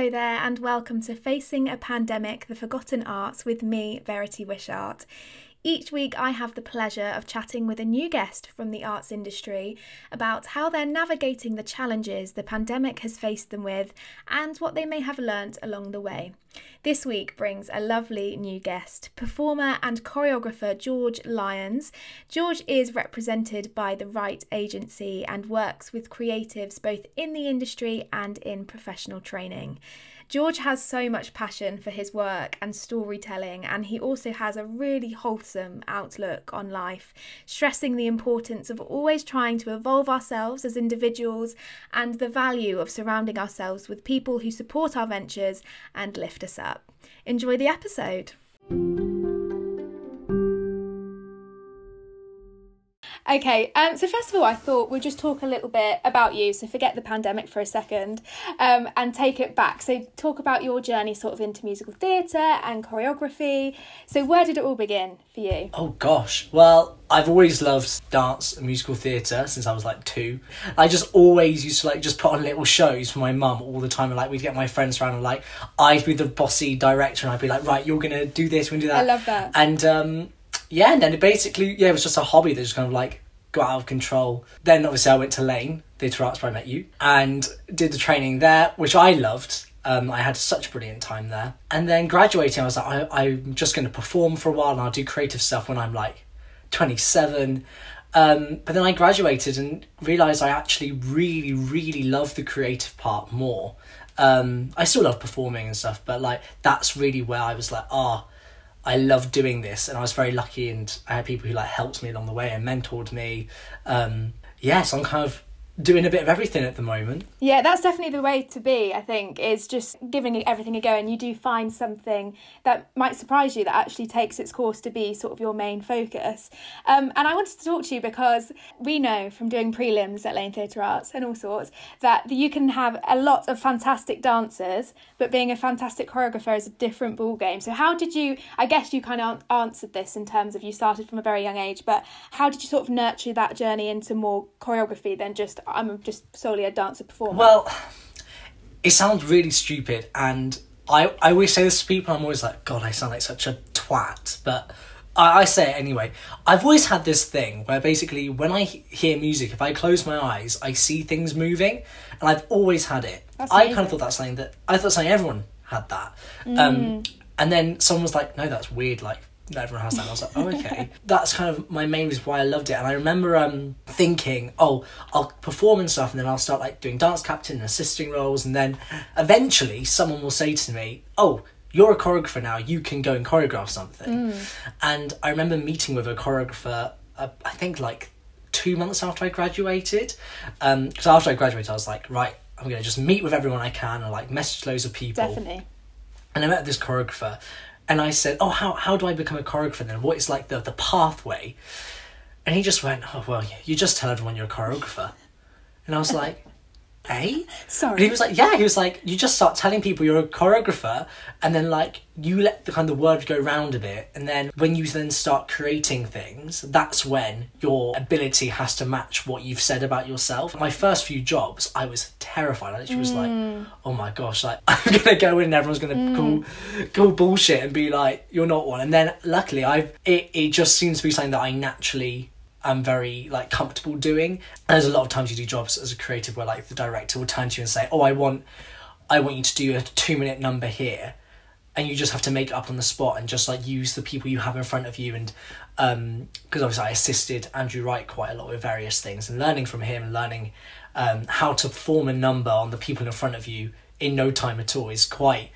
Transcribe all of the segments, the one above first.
Hello there, and welcome to Facing a Pandemic The Forgotten Arts with me, Verity Wishart. Each week, I have the pleasure of chatting with a new guest from the arts industry about how they're navigating the challenges the pandemic has faced them with and what they may have learnt along the way. This week brings a lovely new guest, performer and choreographer George Lyons. George is represented by the Right Agency and works with creatives both in the industry and in professional training. George has so much passion for his work and storytelling, and he also has a really wholesome outlook on life, stressing the importance of always trying to evolve ourselves as individuals and the value of surrounding ourselves with people who support our ventures and lift us up. Enjoy the episode. Okay, um, so first of all, I thought we'd just talk a little bit about you. So forget the pandemic for a second um, and take it back. So talk about your journey sort of into musical theatre and choreography. So where did it all begin for you? Oh gosh, well, I've always loved dance and musical theatre since I was like two. I just always used to like just put on little shows for my mum all the time. And like we'd get my friends around and like I'd be the bossy director and I'd be like, right, you're gonna do this, we're gonna do that. I love that. And um, yeah, and then it basically yeah, it was just a hobby that just kind of like got out of control. Then obviously I went to Laine Theatre Arts where I met you and did the training there, which I loved. Um, I had such a brilliant time there. And then graduating, I was like, I, I'm just going to perform for a while and I'll do creative stuff when I'm like 27. Um, but then I graduated and realised I actually really, really love the creative part more. Um, I still love performing and stuff, but like that's really where I was like, ah, oh, I love doing this, and I was very lucky, and I had people who like helped me along the way and mentored me. Um, yeah, so I'm kind of doing a bit of everything at the moment. Yeah, that's definitely the way to be, I think, is just giving everything a go and you do find something that might surprise you that actually takes its course to be sort of your main focus. Um, and I wanted to talk to you because we know from doing prelims at Laine Theatre Arts and all sorts that you can have a lot of fantastic dancers, but being a fantastic choreographer is a different ball game. So how did you, I guess you kind of answered this in terms of you started from a very young age, but how did you sort of nurture that journey into more choreography than just I'm just solely a dancer performer. Well, it sounds really stupid, and I I always say this to people. I'm always like, God, I sound like such a twat, but. I, I say it anyway. I've always had this thing where basically when I hear music, if I close my eyes, I see things moving, and I've always had it. That's I kind of thought that's something that I thought something everyone had that. Um, and then someone was like, "No, that's weird. Like that everyone has that. And I was like, oh, okay. That's kind of my main reason why I loved it. And I remember um, thinking, oh, I'll perform and stuff, and then I'll start like doing dance captain and assisting roles, and then eventually someone will say to me, oh, you're a choreographer now. You can go and choreograph something. And I remember meeting with a choreographer. Uh, I think like two months after I graduated. Because after I graduated, I was like, right, I'm gonna just meet with everyone I can and like message loads of people. Definitely. And I met this choreographer, and I said, "Oh, how how do I become a choreographer then? What is like the the pathway?" And he just went, "Oh well, you just tell everyone you're a choreographer," and I was like. Eh? And Sorry. he was like, yeah, he was like, you just start telling people you're a choreographer, and then like you let the kind of word go round a bit, and then when you then start creating things, that's when your ability has to match what you've said about yourself. My first few jobs, I was terrified. I literally was like, oh my gosh, like I'm gonna go in and everyone's gonna call call bullshit and be like, you're not one. And then luckily, I've it it just seems to be something that I naturally I'm very like comfortable doing. And there's a lot of times you do jobs as a creative where like the director will turn to you and say, "Oh, I want, I want you to do a two minute number here," and you just have to make it up on the spot and just like use the people you have in front of you. And um, because obviously I assisted Andrew Wright quite a lot with various things and learning from him learning um, how to perform a number on the people in front of you in no time at all is quite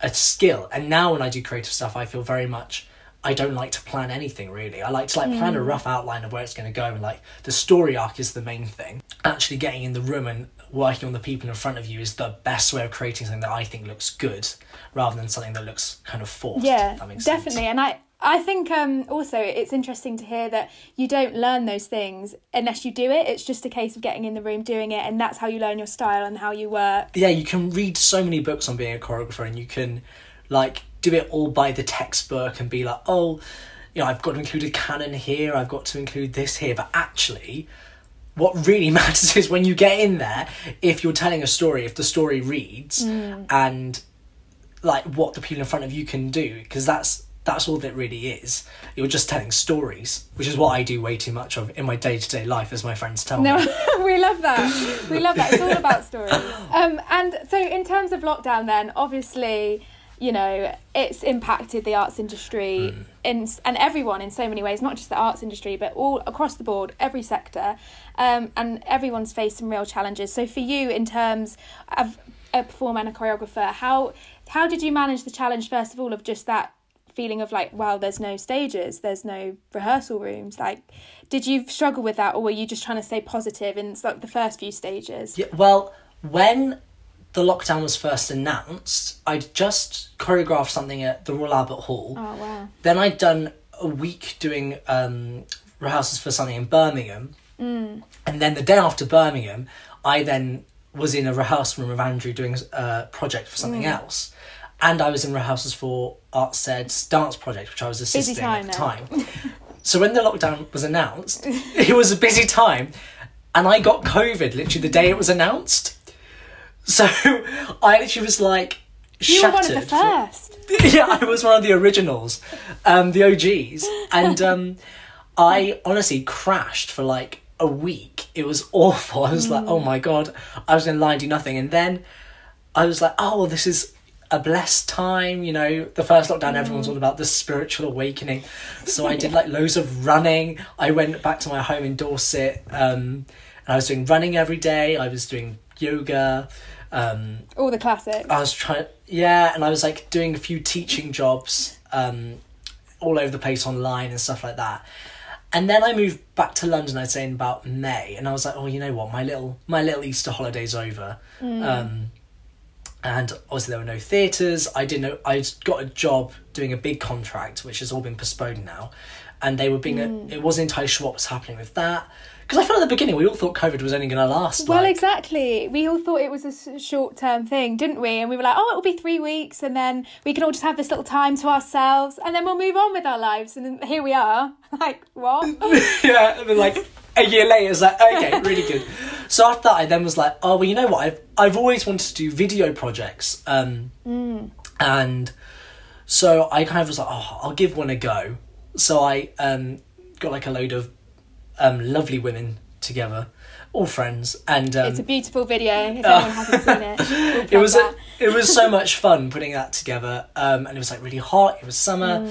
a skill. And now when I do creative stuff, I feel very much I don't like to plan anything really. I like to like plan a rough outline of where it's going to go and like the story arc is the main thing. Actually getting in the room and working on the people in front of you is the best way of creating something that I think looks good rather than something that looks kind of forced. Yeah, definitely. sense. And I, I think um, also it's interesting to hear that you don't learn those things unless you do it. It's just a case of getting in the room, doing it, and that's how you learn your style and how you work. Yeah, you can read so many books on being a choreographer and you can like do it all by the textbook and be like, oh, you know, I've got to include a canon here, I've got to include this here, but actually what really matters is when you get in there, if you're telling a story, if the story reads, and like what the people in front of you can do, because that's that's all that really is. You're just telling stories, which is what I do way too much of in my day to day life, as my friends tell No, me. we love that. We love that. It's all about stories. Um, and so, in terms of lockdown, then obviously, you know, it's impacted the arts industry in and everyone in so many ways. Not just the arts industry, but all across the board, every sector, um, and everyone's faced some real challenges. So, for you, in terms of a performer and a choreographer, how how did you manage the challenge first of all of just that feeling of like well there's no stages there's no rehearsal rooms like did you struggle with that or were you just trying to stay positive in like the first few stages Yeah, well, when the lockdown was first announced, I'd just choreographed something at the Royal Albert Hall. oh wow Then I'd done a week doing um, rehearsals for something in Birmingham. Mm. And then the day after Birmingham, I then was in a rehearsal room with Andrew doing a project for Mm. something else. And I was in rehearsals for Art Said's dance project, which I was assisting at the time. so when the lockdown was announced, it was a busy time. And I got COVID literally the day it was announced. So I literally was like you were one of the first yeah, I was one of the originals, um, the OGs, and um, I honestly crashed for like a week. It was awful. I was like, oh my god, I was lie and do nothing, and then I was like, oh, this is a blessed time. You know, the first lockdown, everyone's all about the spiritual awakening. So I did like loads of running. I went back to my home in Dorset, um, and I was doing running every day. I was doing yoga. Um, all the classics I was trying, yeah, and I was like doing a few teaching jobs um, all over the place online and stuff like that. And then I moved back to London. I'd say in about May, and I was like, oh, you know what, my little my little Easter holiday's over. Um, and obviously there were no theatres. I didn't know I got a job doing a big contract, which has all been postponed now. And they were being, a, it wasn't entirely sure what was happening with that. Because I felt at the beginning we all thought COVID was only going to last. well like, exactly we all thought it was a short term thing didn't we and we were like oh it'll be three weeks and then we can all just have this little time to ourselves and then we'll move on with our lives and here we are like what yeah, and then like a year later, it's like okay, really good. So after that, I then was like, oh well, you know what? I've I've always wanted to do video projects, um, and so I kind of was like, oh, I'll give one a go. So I um got like a load of um lovely women together, all friends, and um, it's a beautiful video if anyone hasn't seen it. We'll it was that. it was so much fun putting that together um, and it was like really hot it was summer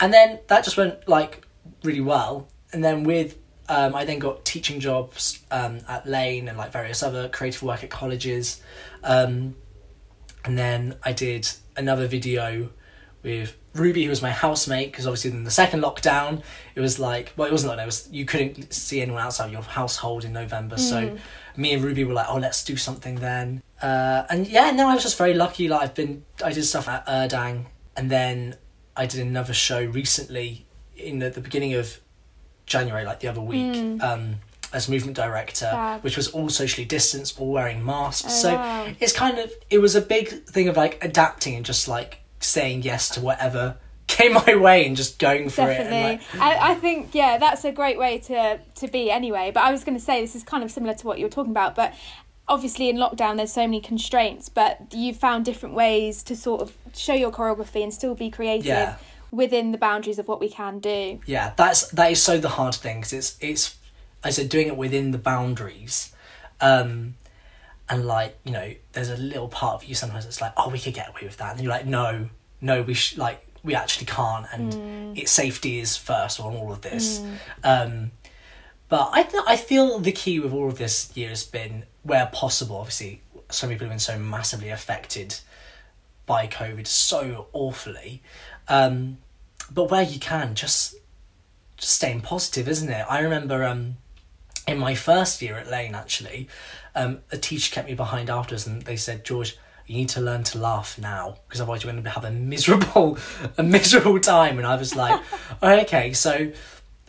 and then that just went like really well and then with um, I then got teaching jobs um, at Laine and like various other creative work at colleges um, and then I did another video with Ruby who was my housemate because obviously in the second lockdown it was like well it wasn't like it was you couldn't see anyone outside of your household in November so me and Ruby were like oh let's do something then. Uh, and yeah no, I was just very lucky like I've been I did stuff at Urdang and then I did another show recently in the, the beginning of January like the other week um, as movement director which was all socially distanced all wearing masks. Oh, so wow. it's kind of it was a big thing of like adapting and just like saying yes to whatever came my way and just going for it Definitely. like I, I think, yeah, that's a great way to, to be anyway. But I was going to say, this is kind of similar to what you were talking about. But obviously, in lockdown, there's so many constraints, but you found different ways to sort of show your choreography and still be creative Yeah. within the boundaries of what we can do. yeah that's that is so the hard thing because it's it's I said doing it within the boundaries um and like you know there's a little part of you sometimes it's like oh we could get away with that and you're like no no we sh- like we actually can't and it's safety is first on all of this. Um but I th- I feel the key with all of this year has been where possible obviously so many people have been so massively affected by COVID so awfully. Um but where you can just just staying positive, isn't it? I remember um, in my first year at Laine, actually, um, a teacher kept me behind afterwards, and they said, "George, you need to learn to laugh now, because otherwise you're going to have a miserable, a miserable time." And I was like, "Okay." So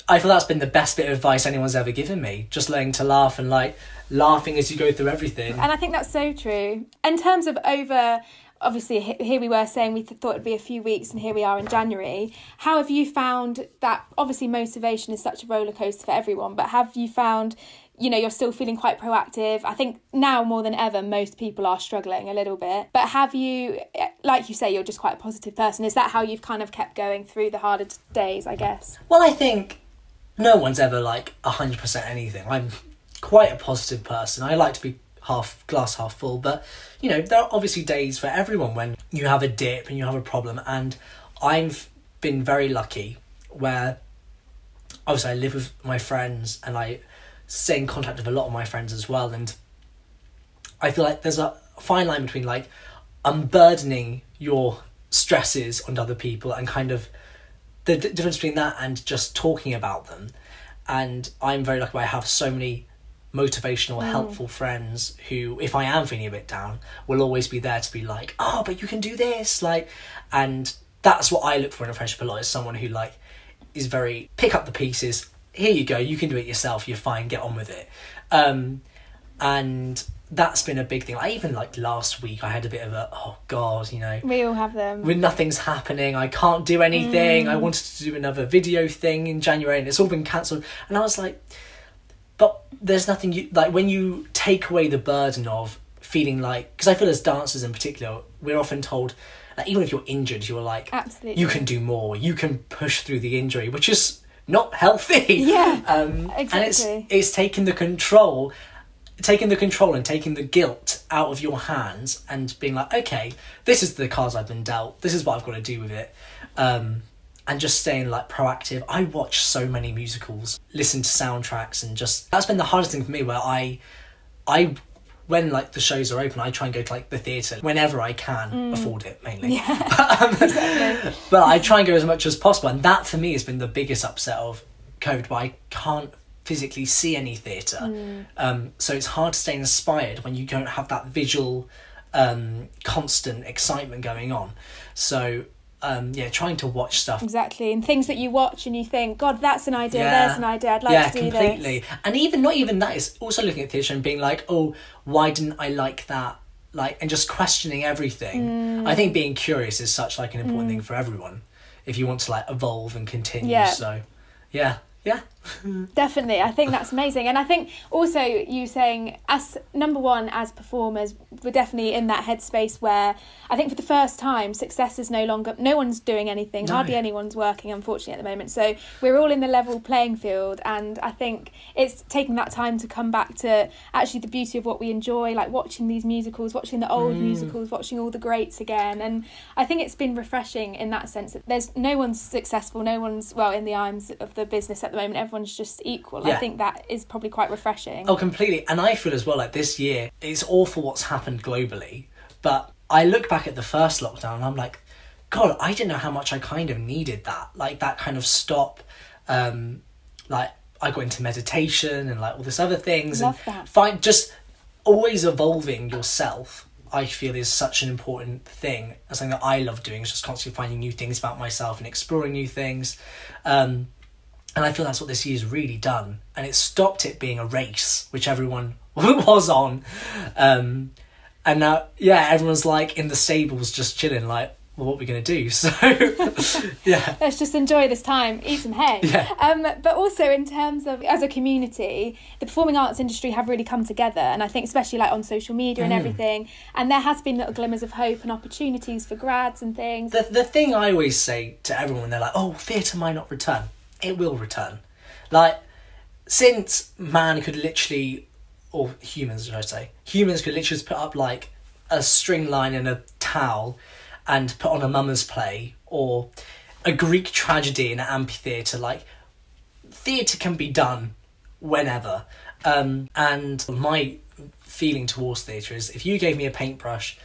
I feel that's been the best bit of advice anyone's ever given me, just learning to laugh and like laughing as you go through everything. And I think that's so true. In terms of over, obviously, here we were saying we thought it'd be a few weeks, and here we are in January. How have you found that? Obviously, motivation is such a roller coaster for everyone, but have you found you know you're still feeling quite proactive. I think now more than ever most people are struggling a little bit. But have you like you say you're just quite a positive person. Is that how you've kind of kept going through the harder days i guess? Well i think no one's ever like 100% anything. I'm quite a positive person. I like to be half glass half full. But you know there are obviously days for everyone when you have a dip and you have a problem. And i've been very lucky where obviously i live with my friends and i stay in contact with a lot of my friends as well and i feel like there's a fine line between like unburdening your stresses onto other people and kind of the d- difference between that and just talking about them and i'm very lucky i have so many motivational mm. helpful friends who if i am feeling a bit down will always be there to be like oh but you can do this like and that's what i look for in a friendship a lot is someone who like is very pick up the pieces here you go, you can do it yourself, you're fine, get on with it. Um, and that's been a big thing. Like even like last week, I had a bit of a oh god, you know. We all have them. When nothing's happening, I can't do anything. Mm. I wanted to do another video thing in January, and it's all been cancelled. And I was like, but there's nothing you like when you take away the burden of feeling like because I feel as dancers in particular, we're often told that even if you're injured, you're like, absolutely, you can do more. You can push through the injury, which is not healthy. Yeah. Um, exactly. And it's it's taking the control, taking the control and taking the guilt out of your hands and being like, okay, this is the cards I've been dealt. This is what I've got to do with it. Um, and just staying like proactive. I watch so many musicals, listen to soundtracks, and just that's been the hardest thing for me. Where I, I when like the shows are open, I try and go to like the theatre whenever I can mm. afford it, mainly. Yeah, but, um, exactly. but I try and go as much as possible, and that for me has been the biggest upset of COVID. Where I can't physically see any theatre, mm. um, so it's hard to stay inspired when you don't have that visual, um, constant excitement going on. So um, yeah, trying to watch stuff. Exactly, and things that you watch and you think, God, that's an idea. Yeah. There's an idea. I'd like yeah, to do completely. This. And even not even that is also looking at theatre and being like, oh, why didn't I like that? Like, and just questioning everything. Mm. I think being curious is such like an important mm. thing for everyone if you want to like evolve and continue. Yeah. So, yeah, yeah. Definitely. I think that's amazing. And I think also you saying as number one as performers, we're definitely in that headspace where I think for the first time success is no longer no one's doing anything, no. hardly anyone's working unfortunately at the moment. So we're all in the level playing field and I think it's taking that time to come back to actually the beauty of what we enjoy, like watching these musicals, watching the old mm. musicals, watching all the greats again. And I think it's been refreshing in that sense that there's no one's successful, no one's well in the arms of the business at the moment, everyone's just equal. Yeah. I think that is probably quite refreshing. Oh, completely. And I feel as well like this year, it's awful what's happened globally. But I look back at the first lockdown and I'm like, God, I didn't know how much I kind of needed that. Like that kind of stop. Um, like I got into meditation and like all this other things. Love and that. Find just always evolving yourself. I feel is such an important thing. Something that I love doing is just constantly finding new things about myself and exploring new things. Um, and I feel that's what this year's really done. And it stopped it being a race, which everyone was on. Um, and now, yeah, everyone's like in the stables just chilling, like, well, what are we going to do? So, yeah. Let's just enjoy this time, eat some hay. Yeah. Um, but also, in terms of as a community, the performing arts industry have really come together. And I think, especially like on social media and mm. everything, and there has been little glimmers of hope and opportunities for grads and things. The, the thing I always say to everyone, they're like, oh, theatre might not return it will return. Like, since man could literally, or humans, should I say, humans could literally put up like a string line and a towel and put on a mummers play or a Greek tragedy in an amphitheatre. Like, theatre can be done whenever. Um, and my feeling towards theatre is if you gave me a paintbrush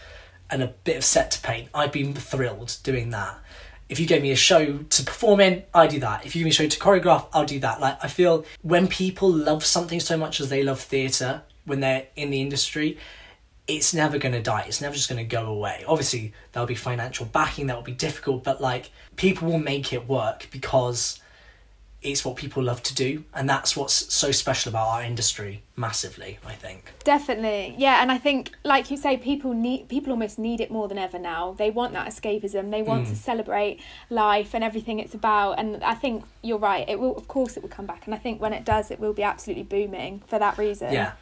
and a bit of set to paint, I'd be thrilled doing that if you gave me a show to perform in, I do that. If you give me a show to choreograph, I'll do that. Like I feel when people love something so much as they love theatre when they're in the industry, it's never going to die. It's never just going to go away. Obviously, there'll be financial backing that will be difficult, but like people will make it work because it's what people love to do and that's what's so special about our industry massively i think Definitely, yeah, and I think, like you say, people need people almost need it more than ever now. They want that escapism. They want to mm. celebrate life and everything it's about. And I think you're right. It will, of course, it will come back. And I think when it does, it will be absolutely booming for that reason. yeah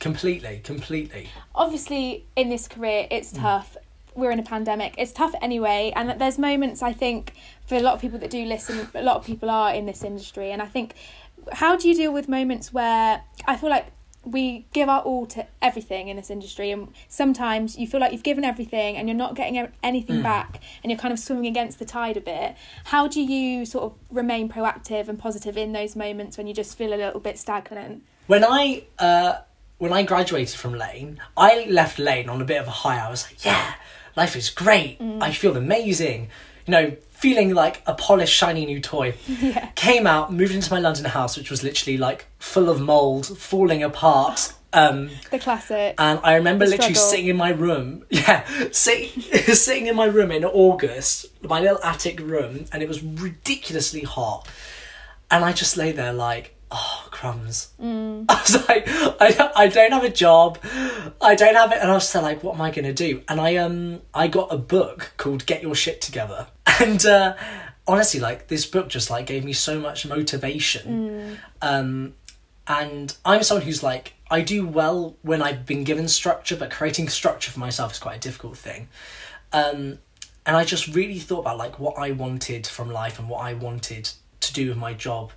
completely completely Obviously, in this career, it's mm. tough. We're in a pandemic. It's tough anyway, and there's moments I think for a lot of people that do listen, a lot of people are in this industry, and I think how do you deal with moments where I feel like we give our all to everything in this industry and sometimes you feel like you've given everything and you're not getting anything back and you're kind of swimming against the tide a bit. How do you sort of remain proactive and positive in those moments when you just feel a little bit stagnant? When i uh when i graduated from laine i left laine on a bit of a high. I was like yeah life is great. I feel amazing. You know feeling like a polished shiny new toy. Came out moved into my london house which was literally like full of mold falling apart um the classic. and I remember The literally struggle. sitting in my room, yeah, sitting sitting in my room in August, my little attic room, and it was ridiculously hot, and I just lay there like, oh crumbs. Mm. I was like, I, I don't have a job, I don't have it, and I was like, what am I gonna do? And I um I got a book called Get Your Shit Together, and uh, honestly, like this book just like gave me so much motivation. Um, and I'm someone who's like I do well when I've been given structure, but creating structure for myself is quite a difficult thing. Um, and I just really thought about like what I wanted from life and what I wanted to do with my job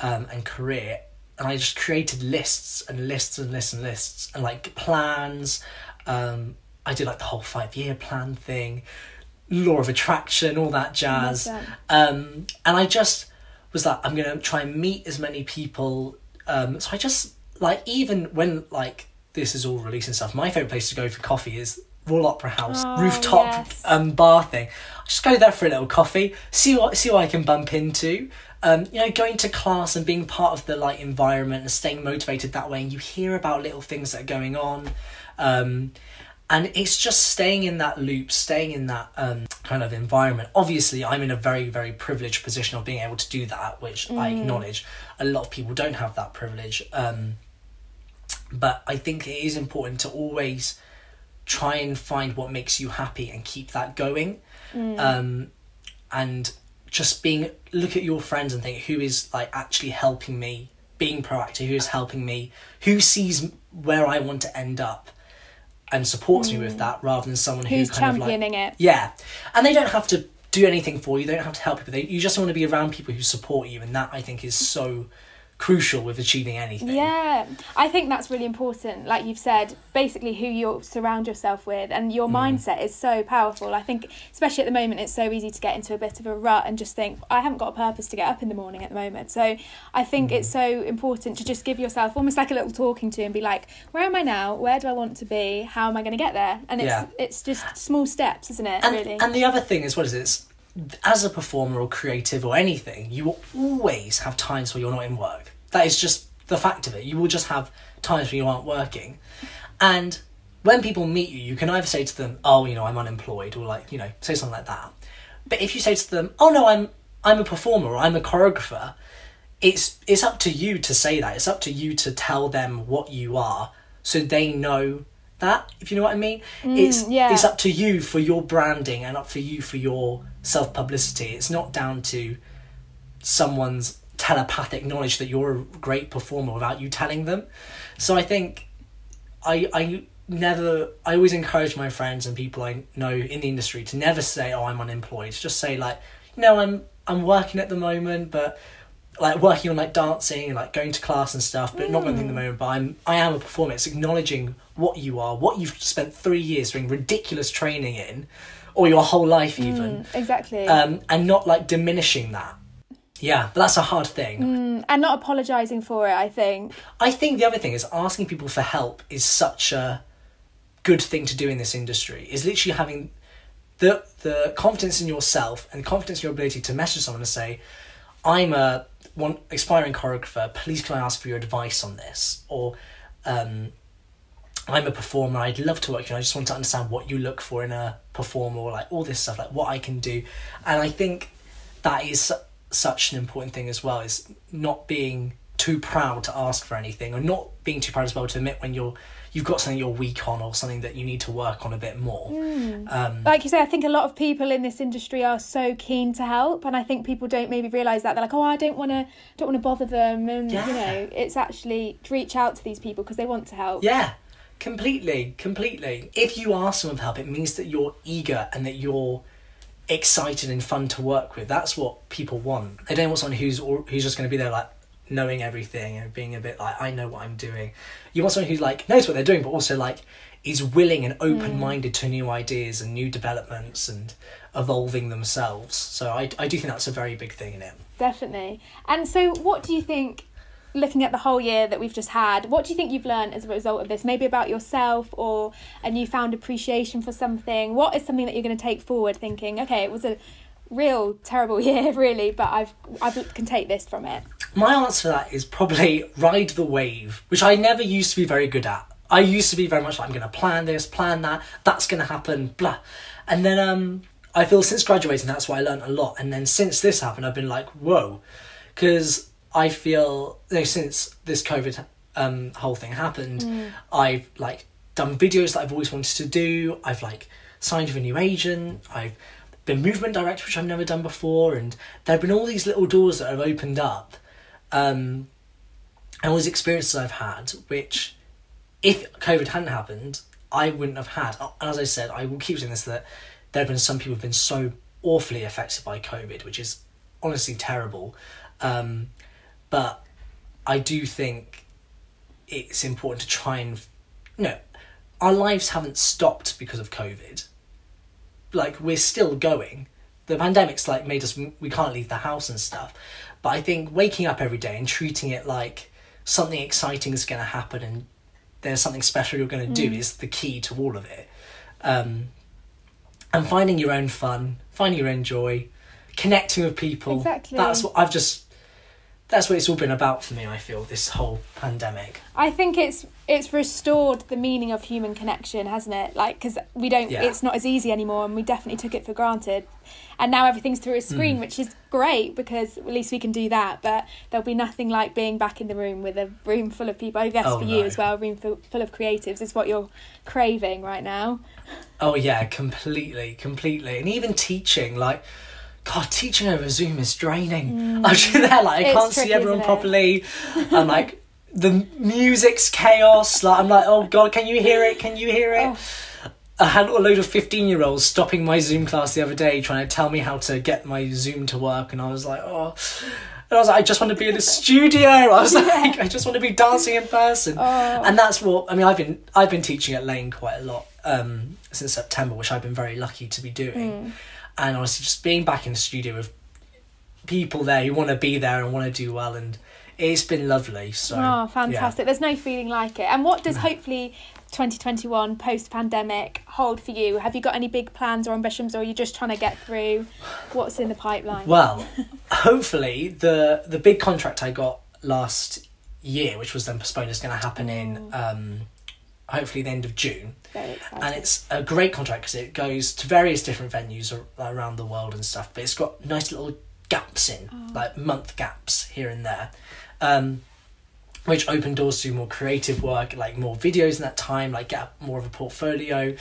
um, and career, and I just created lists and lists and lists and lists and like plans. Um, I did like the whole five year plan thing, law of attraction, all that jazz. that. Um, and I just was like, I'm gonna try and meet as many people. Um, so I just like even when like this is all released and stuff. My favorite place to go for coffee is Royal Opera House Oh, rooftop yes. um, bar thing. I just go there for a little coffee, see what see what I can bump into. Um, you know, going to class and being part of the like environment and staying motivated that way. And you hear about little things that are going on. Um, and it's just staying in that loop staying in that um, kind of environment obviously i'm in a very very privileged position of being able to do that which i acknowledge a lot of people don't have that privilege um, but i think it is important to always try and find what makes you happy and keep that going um, and just being look at your friends and think who is like actually helping me being proactive who is helping me who sees where i want to end up and supports me with mm. that rather than someone who who's kind of like it. Yeah. And they don't have to do anything for you. They don't have to help you they, you just want to be around people who support you and that i think is so crucial with achieving anything Yeah, I think that's really important. Like you've said, basically who you surround yourself with and your mm. mindset is so powerful. I think, especially at the moment, it's so easy to get into a bit of a rut and just think, I haven't got a purpose to get up in the morning at the moment. So I think it's mm. so important to just give yourself almost like a little talking to and be like, where am I now? Where do I want to be? How am I going to get there? And it's Yeah. it's just small steps, isn't it? and, really. and the other thing is what is it It's- as a performer or creative or anything you will always have times where you're not in work. That is just the fact of it. You will just have times when you aren't working. And when people meet you you can either say to them oh you know i'm unemployed or like you know say something like that. But if you say to them oh no i'm i'm a performer or i'm a choreographer it's it's up to you to say that. It's up to you to tell them what you are so they know that if you know what i mean. Mm, it's yeah. it's up to you for your branding and up for you for your self publicity it's not down to someone's telepathic knowledge that you're a great performer without you telling them. So i think i i never i always encourage my friends and people i know in the industry to never say oh i'm unemployed. Just say like you know i'm i'm working at the moment but like working on like dancing and like going to class and stuff but not working at the mm. moment but i'm i am a performer. It's acknowledging what you are what you've spent three years doing ridiculous training in or your whole life even Mm, exactly. um and not like diminishing that yeah but that's a hard thing Mm, and not apologising for it, I think. I think the other thing is asking people for help is such a good thing to do in this industry. Is literally having the the confidence in yourself and confidence in your ability to message someone and say, "I'm a one aspiring choreographer. Please, can I ask for your advice on this?" Or, um, "I'm a performer. I'd love to work with you. I just want to understand what you look for in a performer, or like all this stuff, like what I can do." And I think that is such an important thing as well is not being too proud to ask for anything or not being too proud as well to admit when you're you've got something you're weak on or something that you need to work on a bit more um, like you say, I think a lot of people in this industry are so keen to help, and I think people don't maybe realise that they're like, oh, I don't want to, don't want to bother them, and Yeah. you know, it's actually to reach out to these people because they want to help. Yeah, completely, completely. If you ask someone for help, it means that you're eager and that you're excited and fun to work with. That's what people want. They don't want someone who's who's just going to be there like knowing everything and being a bit like I know what I'm doing. You want someone who like knows what they're doing, but also like is willing and open minded to new ideas and new developments and evolving themselves. So I I do think that's a very big thing in it. Definitely. And so, what do you think? Looking at the whole year that we've just had, what do you think you've learned as a result of this? Maybe about yourself or a newfound appreciation for something. What is something that you're going to take forward, thinking, okay, it was a real terrible year, really, but I've I can take this from it. My answer to that is probably ride the wave, which I never used to be very good at. I used to be very much like I'm going to plan this, plan that, that's going to happen, blah. And then um, I feel since graduating, that's why I learned a lot. And then since this happened, I've been like, whoa, because I feel you know, since this COVID um, whole thing happened, I've like done videos that I've always wanted to do. I've like signed with a new agent. I've been movement director, which I've never done before, and there have been all these little doors that have opened up um, and all these experiences I've had, which if COVID hadn't happened, I wouldn't have had. And as I said, I will keep saying this that there have been some people who've been so awfully affected by COVID, which is honestly terrible. Um, but I do think it's important to try and, you know, our lives haven't stopped because of COVID. Like we're still going. The pandemic's like made us we can't leave the house and stuff. But I think waking up every day and treating it like something exciting is going to happen and there's something special you're going to do is the key to all of it. Um, and finding your own fun, finding your own joy, connecting with people. Exactly. That's what I've just. That's what it's all been about for me. I feel this whole pandemic. I think it's it's restored the meaning of human connection, hasn't it? Like because we don't, Yeah. it's not as easy anymore, and we definitely took it for granted. And now everything's through a screen, Mm. which is great because at least we can do that. But there'll be nothing like being back in the room with a room full of people. I guess Oh, for you as well, a room full, full of creatives is what you're craving right now. Oh yeah, completely, completely, and even teaching like. God, teaching over Zoom is draining. I'm just there, like I It's can't tricky, see everyone properly. I'm like, the music's chaos. Like I'm like, oh God, can you hear it? Can you hear it? Oh. I had a load of 15 year olds stopping my Zoom class the other day trying to tell me how to get my Zoom to work, and I was like, oh. And I was like, I just want to be in a studio. I was like, I just want to be dancing in person. Oh. And that's what I mean. I've been I've been teaching at Laine quite a lot um, since September, which I've been very lucky to be doing. And honestly, just being back in the studio with people there who want to be there and want to do well, and it's been lovely. So Oh, yeah. fantastic. There's no feeling like it. And what does hopefully 2021 post pandemic hold for you? Have you got any big plans or ambitions, or are you just trying to get through what's in the pipeline? Well, hopefully the the big contract I got last year, which was then postponed, is going to happen in um, hopefully the end of June. And it's a great contract because it goes to various different venues ar- around the world and stuff but it's got nice little gaps in like month gaps here and there um, which open doors to more creative work like more videos in that time like get more of a portfolio.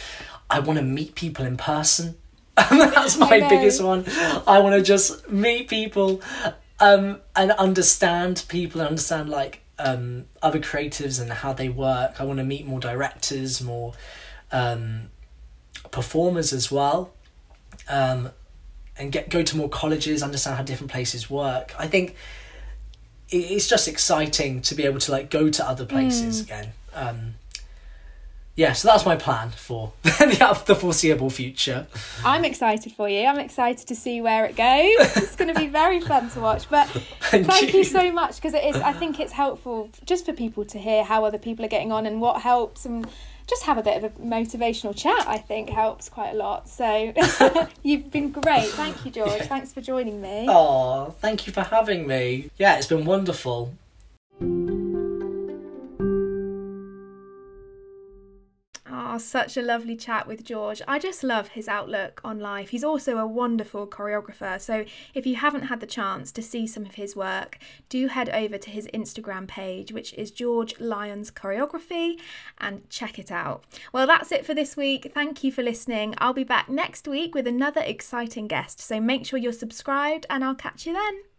I want to meet people in person. That's my biggest one. I want to just meet people um, and understand people and understand like um, other creatives and how they work. I want to meet more directors, more um, performers as well, um, and get go to more colleges, understand how different places work. I think it's just exciting to be able to like go to other places again. Um, yeah, so that's my plan for the, foreseeable future. I'm excited for you. I'm excited to see where it goes. It's going to be very fun to watch. But thank you so much because it is. I think it's helpful just for people to hear how other people are getting on and what helps and just have a bit of a motivational chat. I think helps quite a lot. So you've been great. Thank you, George. Thanks for joining me. Oh, thank you for having me. Yeah, it's been wonderful. Such a lovely chat with George. I just love his outlook on life. He's also a wonderful choreographer. So if you haven't had the chance to see some of his work, do head over to his Instagram page, which is George Lyons Choreography, and check it out. Well, that's it for this week. Thank you for listening. I'll be back next week with another exciting guest. So make sure you're subscribed, and I'll catch you then.